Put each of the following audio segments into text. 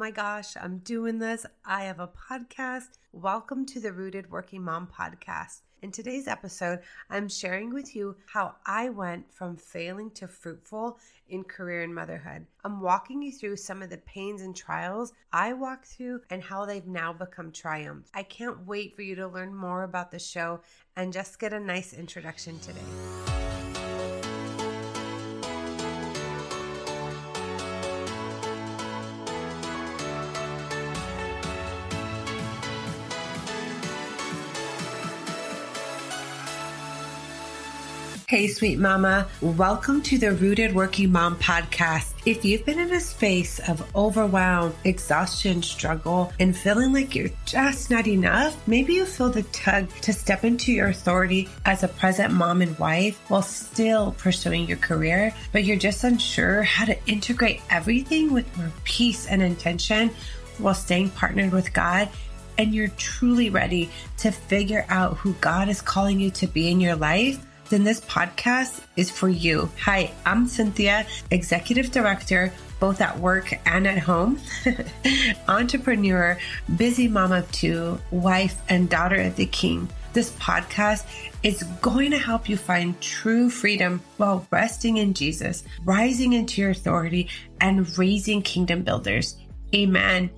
my gosh, I'm doing this. I have a podcast. Welcome to the Rooted Working Mom podcast. In today's episode, I'm sharing with you how I went from failing to fruitful in career and motherhood. I'm walking you through some of the pains and trials I walked through and how they've now become triumphs. I can't wait for you to learn more about the show and just get a nice introduction today. Hey, sweet mama. Welcome to the Rooted Working Mom podcast. If you've been in a space of overwhelm, exhaustion, struggle, and feeling like you're just not enough, maybe you feel the tug to step into your authority as a present mom and wife while still pursuing your career, but you're just unsure how to integrate everything with more peace and intention while staying partnered with God and you're truly ready to figure out who God is calling you to be in your life, then this podcast is for you. Hi, I'm Cynthia, Executive Director, both at work and at home, entrepreneur, busy mom of two, wife, and daughter of the King. This podcast is going to help you find true freedom while resting in Jesus, rising into your authority, and raising kingdom builders. Amen.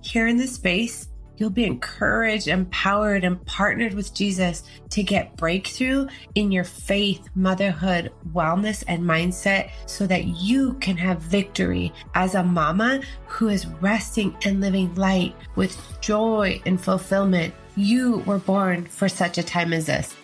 Here in this space, You'll be encouraged, empowered, and partnered with Jesus to get breakthrough in your faith, motherhood, wellness, and mindset so that you can have victory as a mama who is resting and living light with joy and fulfillment. You were born for such a time as this.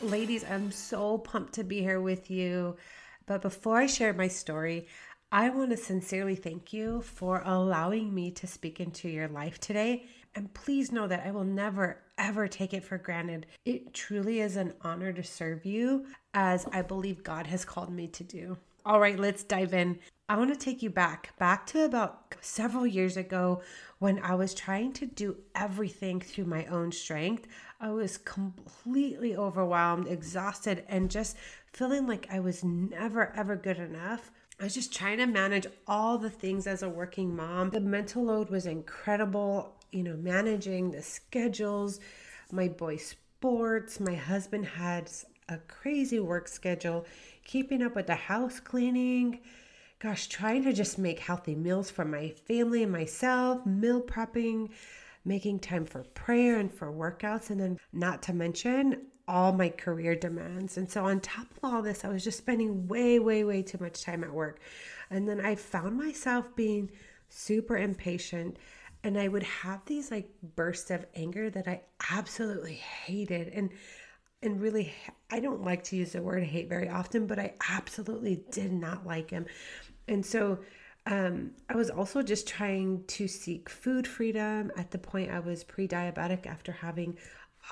Ladies, I'm so pumped to be here with you. But before I share my story, I want to sincerely thank you for allowing me to speak into your life today. And please know that I will never, ever take it for granted. It truly is an honor to serve you as I believe God has called me to do. All right, let's dive in. I want to take you back, back to about several years ago when I was trying to do everything through my own strength. I was completely overwhelmed, exhausted, and just feeling like I was never, ever good enough I was just trying to manage all the things as a working mom. The mental load was incredible, you know, managing the schedules, my boys' sports. My husband had a crazy work schedule, keeping up with the house cleaning. Gosh, trying to just make healthy meals for my family and myself, meal prepping, making time for prayer and for workouts, and then not to mention all my career demands. And so, on top of all this, I was just spending way, way, way too much time at work. And then I found myself being super impatient. And I would have these like bursts of anger that I absolutely hated. And and really I don't like to use the word hate very often, but I absolutely did not like him. And so um, I was also just trying to seek food freedom. At the point, I was pre diabetic after having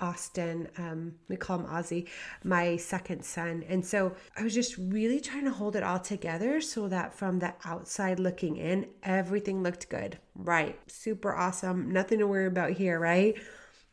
Austin, um, we call him Ozzy, my second son. And so I was just really trying to hold it all together so that from the outside looking in, everything looked good. Right. Super awesome. Nothing to worry about here, right?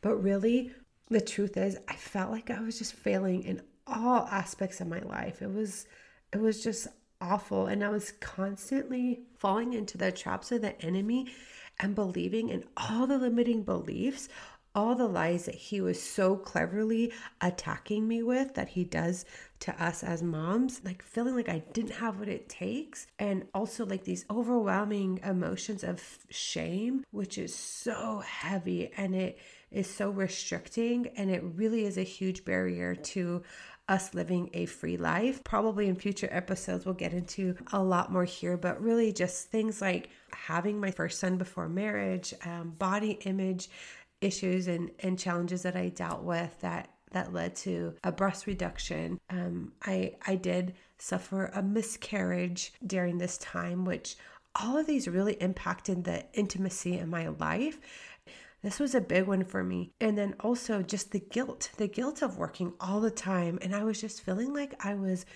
But really, the truth is, I felt like I was just failing in all aspects of my life. It was, it was just awful. And I was constantly falling into the traps of the enemy and believing in all the limiting beliefs, all the lies that he was so cleverly attacking me with that he does to us as moms, like feeling like I didn't have what it takes, and also like these overwhelming emotions of shame, which is so heavy and it is so restricting, and it really is a huge barrier to us living a free life. Probably in future episodes, we'll get into a lot more here, but really just things like having my first son before marriage, um, body image issues and, and challenges that I dealt with that that led to a breast reduction. Um, I I did suffer a miscarriage during this time, which all of these really impacted the intimacy in my life. This was a big one for me. And then also just the guilt, the guilt of working all the time. And I was just feeling like I was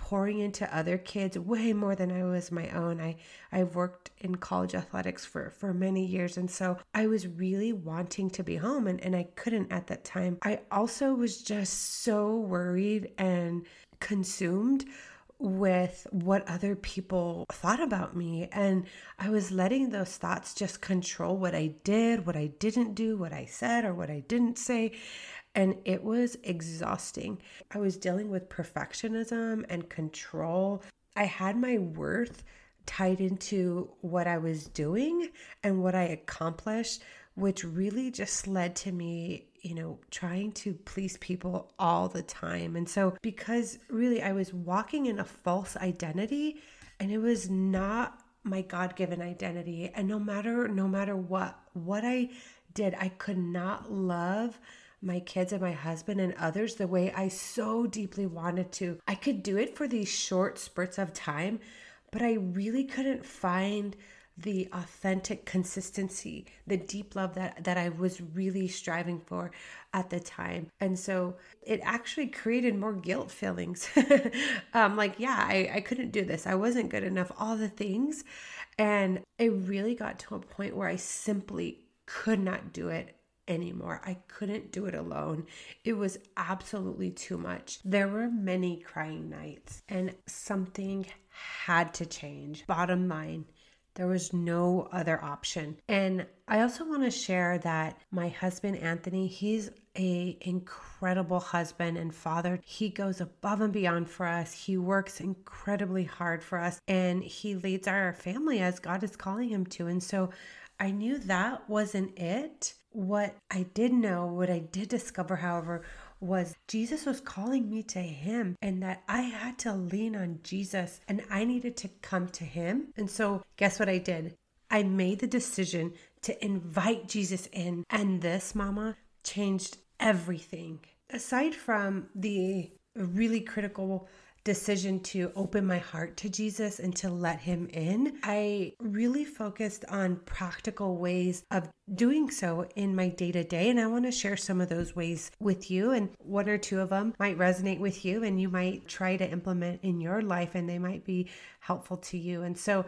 pouring into other kids way more than I was my own. I I've worked in college athletics for for many years and so I was really wanting to be home and, and I couldn't at that time. I also was just so worried and consumed with what other people thought about me. And I was letting those thoughts just control what I did, what I didn't do, what I said, or what I didn't say. And it was exhausting. I was dealing with perfectionism and control. I had my worth tied into what I was doing and what I accomplished, which really just led to me you know, trying to please people all the time. And so, because really I was walking in a false identity and it was not my god-given identity and no matter no matter what what i did i could not love my kids and my husband and others the way i so deeply wanted to i could do it for these short spurts of time but i really couldn't find the authentic consistency, the deep love that that I was really striving for at the time. And so it actually created more guilt feelings. um, like, yeah, I, I couldn't do this. I wasn't good enough, all the things. And it really got to a point where I simply could not do it anymore. I couldn't do it alone. It was absolutely too much. There were many crying nights, and something had to change. Bottom line, there was no other option. And I also want to share that my husband Anthony, he's a incredible husband and father. He goes above and beyond for us. He works incredibly hard for us and he leads our family as God is calling him to. And so I knew that wasn't it. What I did know, what I did discover, however, was Jesus was calling me to him and that I had to lean on Jesus and I needed to come to him. And so, guess what I did? I made the decision to invite Jesus in. And this, mama, changed everything. Aside from the really critical decision to open my heart to Jesus and to let him in, I really focused on practical ways of doing so in my day to day. And I want to share some of those ways with you. And one or two of them might resonate with you and you might try to implement in your life and they might be helpful to you. And so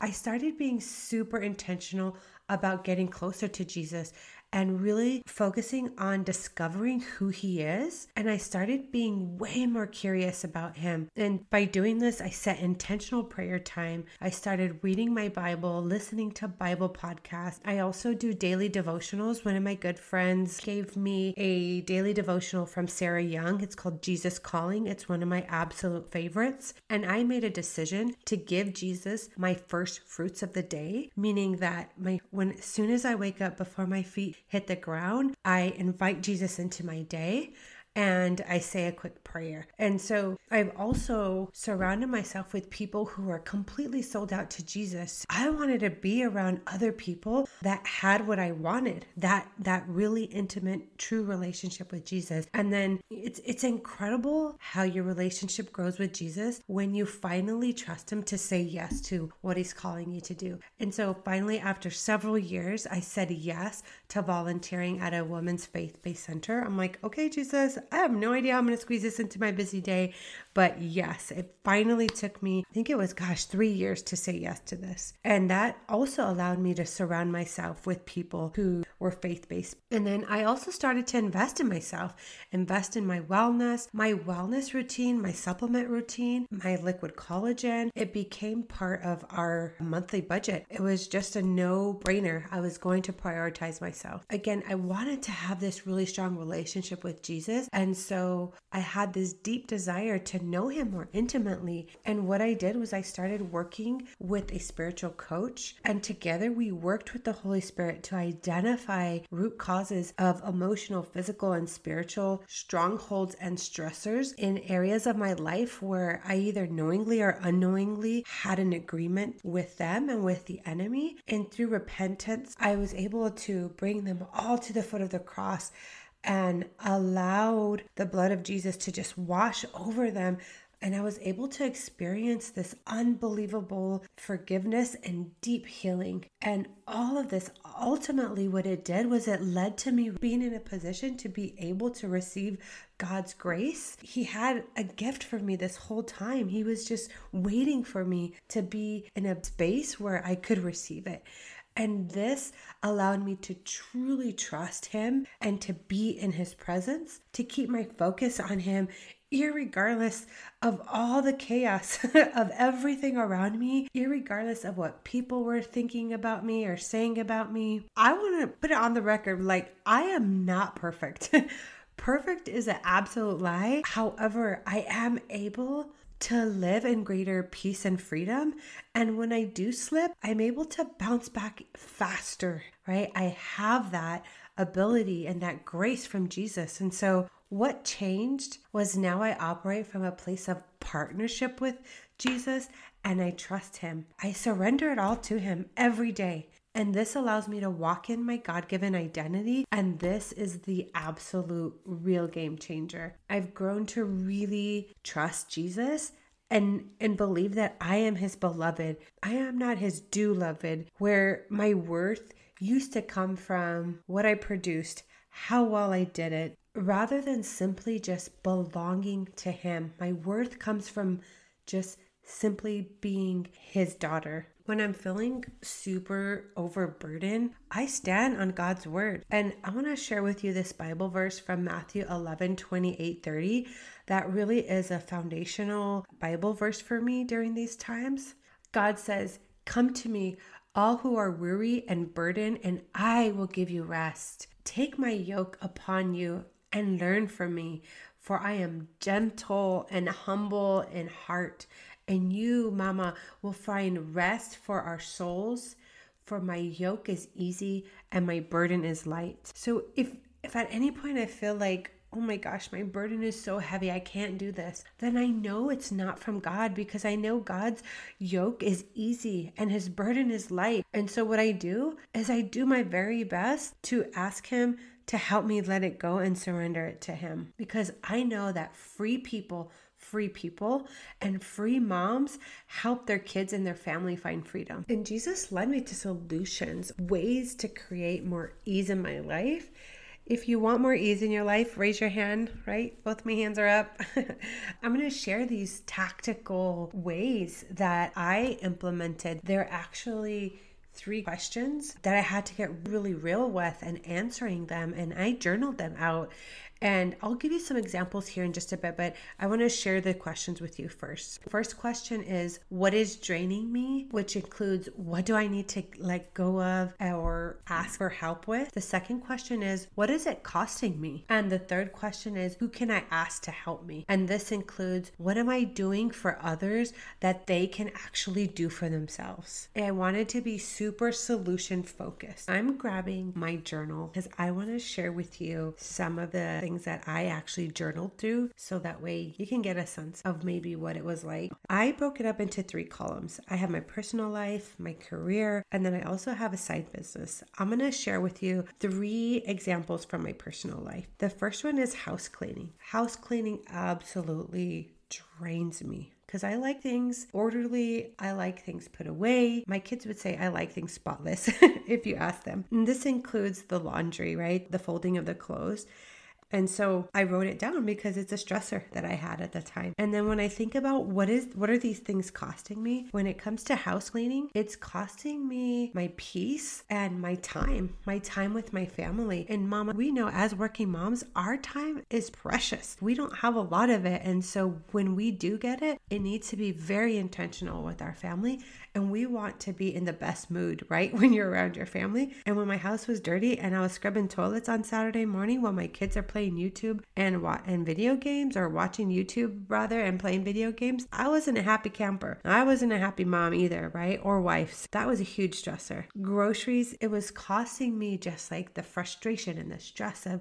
I started being super intentional about getting closer to Jesus and really focusing on discovering who he is. And I started being way more curious about him. And by doing this, I set intentional prayer time. I started reading my Bible, listening to Bible podcasts. I also do daily devotionals. One of my good friends gave me a daily devotional from Sarah Young. It's called Jesus Calling. It's one of my absolute favorites. And I made a decision to give Jesus my first fruits of the day, meaning that my when as soon as I wake up before my feet hit the ground, I invite Jesus into my day and I say a quick prayer. And so I've also surrounded myself with people who are completely sold out to Jesus. I wanted to be around other people that had what I wanted, that that really intimate true relationship with Jesus. And then it's it's incredible how your relationship grows with Jesus when you finally trust him to say yes to what he's calling you to do. And so finally after several years I said yes to volunteering at a women's faith-based center. I'm like, "Okay, Jesus, I have no idea how I'm going to squeeze this into my busy day. But yes, it finally took me, I think it was, gosh, three years to say yes to this. And that also allowed me to surround myself with people who were faith based. And then I also started to invest in myself, invest in my wellness, my wellness routine, my supplement routine, my liquid collagen. It became part of our monthly budget. It was just a no brainer. I was going to prioritize myself. Again, I wanted to have this really strong relationship with Jesus. And so I had this deep desire to know him more intimately. And what I did was I started working with a spiritual coach, and together we worked with the Holy Spirit to identify root causes of emotional, physical, and spiritual strongholds and stressors in areas of my life where I either knowingly or unknowingly had an agreement with them and with the enemy. And through repentance, I was able to bring them all to the foot of the cross and allowed the blood of Jesus to just wash over them. And I was able to experience this unbelievable forgiveness and deep healing. And all of this, ultimately, what it did was it led to me being in a position to be able to receive God's grace. He had a gift for me this whole time. He was just waiting for me to be in a space where I could receive it. And this allowed me to truly trust him and to be in his presence, to keep my focus on him irregardless of all the chaos of everything around me, irregardless of what people were thinking about me or saying about me. I want to put it on the record like I am not perfect. perfect is an absolute lie. However, I am able to live in greater peace and freedom. And when I do slip, I'm able to bounce back faster, right? I have that ability and that grace from Jesus. And so, what changed was now I operate from a place of partnership with Jesus and I trust Him. I surrender it all to Him every day. And this allows me to walk in my God given identity. And this is the absolute real game changer. I've grown to really trust Jesus and and believe that I am his beloved. I am not his beloved where my worth used to come from what I produced, how well I did it, rather than simply just belonging to him. My worth comes from just simply being his daughter. When I'm feeling super overburdened, I stand on God's word. And I want to share with you this Bible verse from Matthew 11 28 30 that really is a foundational Bible verse for me during these times. God says, Come to me, all who are weary and burdened, and I will give you rest. Take my yoke upon you and learn from me, for I am gentle and humble in heart and you, Mama, will find rest for our souls. For my yoke is easy and my burden is light. So if if at any point I feel like oh my gosh, my burden is so heavy, I can't do this, then I know it's not from God because I know God's yoke is easy and his burden is light. And so, what I do is I do my very best to ask him to help me let it go and surrender it to him because I know that free people free people and free moms help their kids and their family find freedom. And Jesus led me to solutions, ways to create more ease in my life. If you want more ease in your life, raise your hand, right? Both my hands are up. I'm going to share these tactical ways that I implemented. They're actually three questions that I had to get really real with and answering them. And I journaled them out. And I'll give you some examples here in just a bit, but I want to share the questions with you first. First question is What is draining me? Which includes what do I need to let go of or ask for help with? The second question is What is it costing me? And the third question is Who can I ask to help me? And this includes What am I doing for others that they can actually do for themselves? And I wanted to be super solution focused. I'm grabbing my journal because I want to share with you some of the things that I actually journaled through so that way you can get a sense of maybe what it was like. I broke it up into three columns. I have my personal life, my career, and then I also have a side business. I'm going to share with you three examples from my personal life. The first one is house cleaning. House cleaning absolutely drains me because I like things orderly. I like things put away. My kids would say I like things spotless if you ask them. And this includes the laundry, right? The folding of the clothes. And so I wrote it down because it's a stressor that I had at the time. And then when I think about what is what are these things costing me when it comes to house cleaning, it's costing me my peace and my time, my time with my family. And mama, we know as working moms, our time is precious. We don't have a lot of it. And so when we do get it, it needs to be very intentional with our family and we want to be in the best mood, right? When you're around your family. And when my house was dirty and I was scrubbing toilets on Saturday morning while my kids are playing YouTube and and video games or watching YouTube rather and playing video games, I wasn't a happy camper. I wasn't a happy mom either, right? Or wife. That was a huge stressor. Groceries, it was costing me just like the frustration and the stress of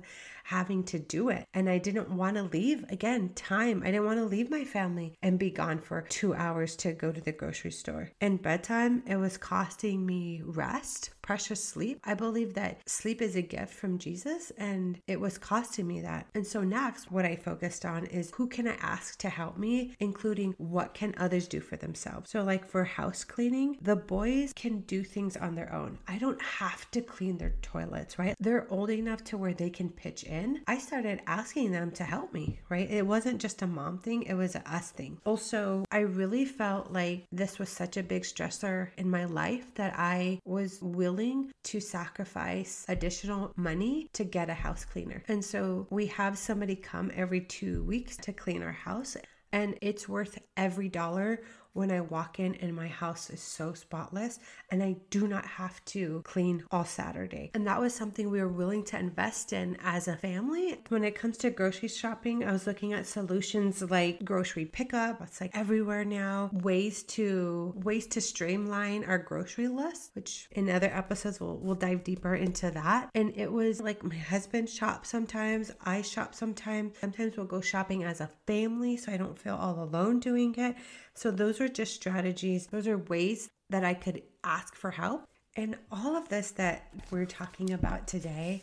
having to do it. And I didn't want to leave again, time. I didn't want to leave my family and be gone for two hours to go to the grocery store. And bedtime, it was costing me rest, precious sleep. I believe that sleep is a gift from Jesus and it was costing me that. And so next, what I focused on is who can I ask to help me, including what can others do for themselves. So like for house cleaning, the boys can do things on their own. I don't have to clean their toilets, right? They're old enough to where they can pitch in in, I started asking them to help me, right? It wasn't just a mom thing, it was a us thing. Also, I really felt like this was such a big stressor in my life that I was willing willing to sacrifice additional money to get a house cleaner. And so we have somebody come every two weeks to clean our house and it's worth every dollar when I walk in and my house is so spotless and I do not have to clean all Saturday. And that was something we were willing to invest in as a family. When it comes to grocery shopping, I was looking at solutions like grocery pickup. It's like everywhere now. Ways to ways to streamline our grocery list, which in other episodes we'll, we'll dive deeper into that. And it was like my husband shops sometimes, I shop sometimes. Sometimes we'll go shopping as a family so I don't feel all alone doing it. So, those are just strategies, those are ways that I could ask for help. And all of this that we're talking about today,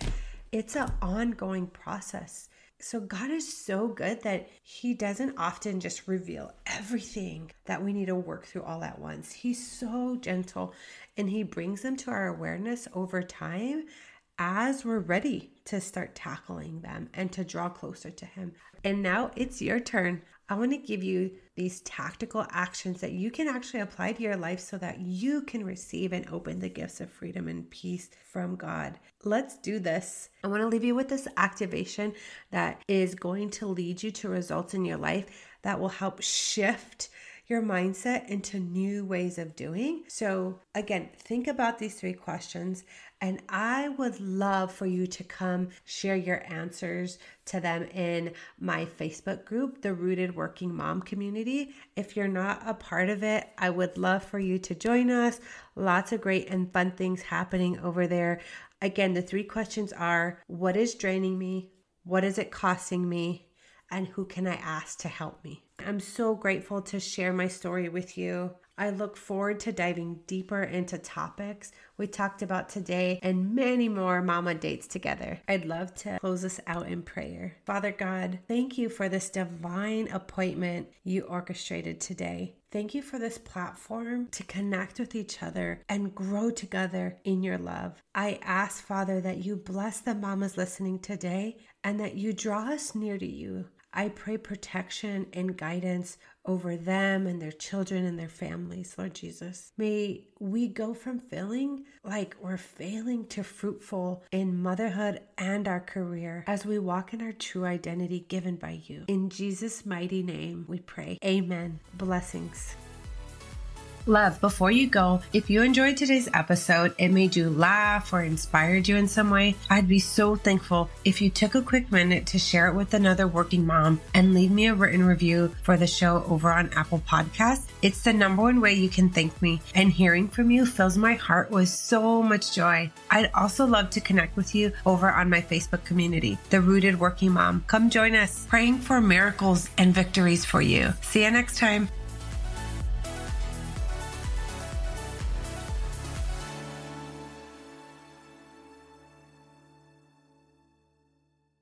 it's an ongoing process. So, God is so good that He doesn't often just reveal everything that we need to work through all at once. He's so gentle and He brings them to our awareness over time as we're ready to start tackling them and to draw closer to Him. And now it's your turn. I want to give you these tactical actions that you can actually apply to your life so that you can receive and open the gifts of freedom and peace from God. Let's do this. I want to leave you with this activation that is going to lead you to results in your life that will help shift your mindset into new ways of doing. So, again, think about these three questions and I would love for you to come share your answers to them in my Facebook group, the Rooted Working Mom Community. If you're not a part of it, I would love for you to join us. Lots of great and fun things happening over there. Again, the three questions are what is draining me? What is it costing me? And who can I ask to help me? I'm so grateful to share my story with you. I look forward to diving deeper into topics we talked about today and many more mama dates together. I'd love to close us out in prayer. Father God, thank you for this divine appointment you orchestrated today. Thank you for this platform to connect with each other and grow together in your love. I ask, Father, that you bless the mamas listening today and that you draw us near to you. I pray protection and guidance over them and their children and their families, Lord Jesus. May we go from feeling like we're failing to fruitful in motherhood and our career as we walk in our true identity given by you. In Jesus' mighty name, we pray. Amen. Blessings. Love, before you go, if you enjoyed today's episode, it made you laugh or inspired you in some way, I'd be so thankful if you took a quick minute to share it with another working mom and leave me a written review for the show over on Apple Podcasts. It's the number one way you can thank me, and hearing from you fills my heart with so much joy. I'd also love to connect with you over on my Facebook community, The Rooted Working Mom. Come join us, praying for miracles and victories for you. See you next time.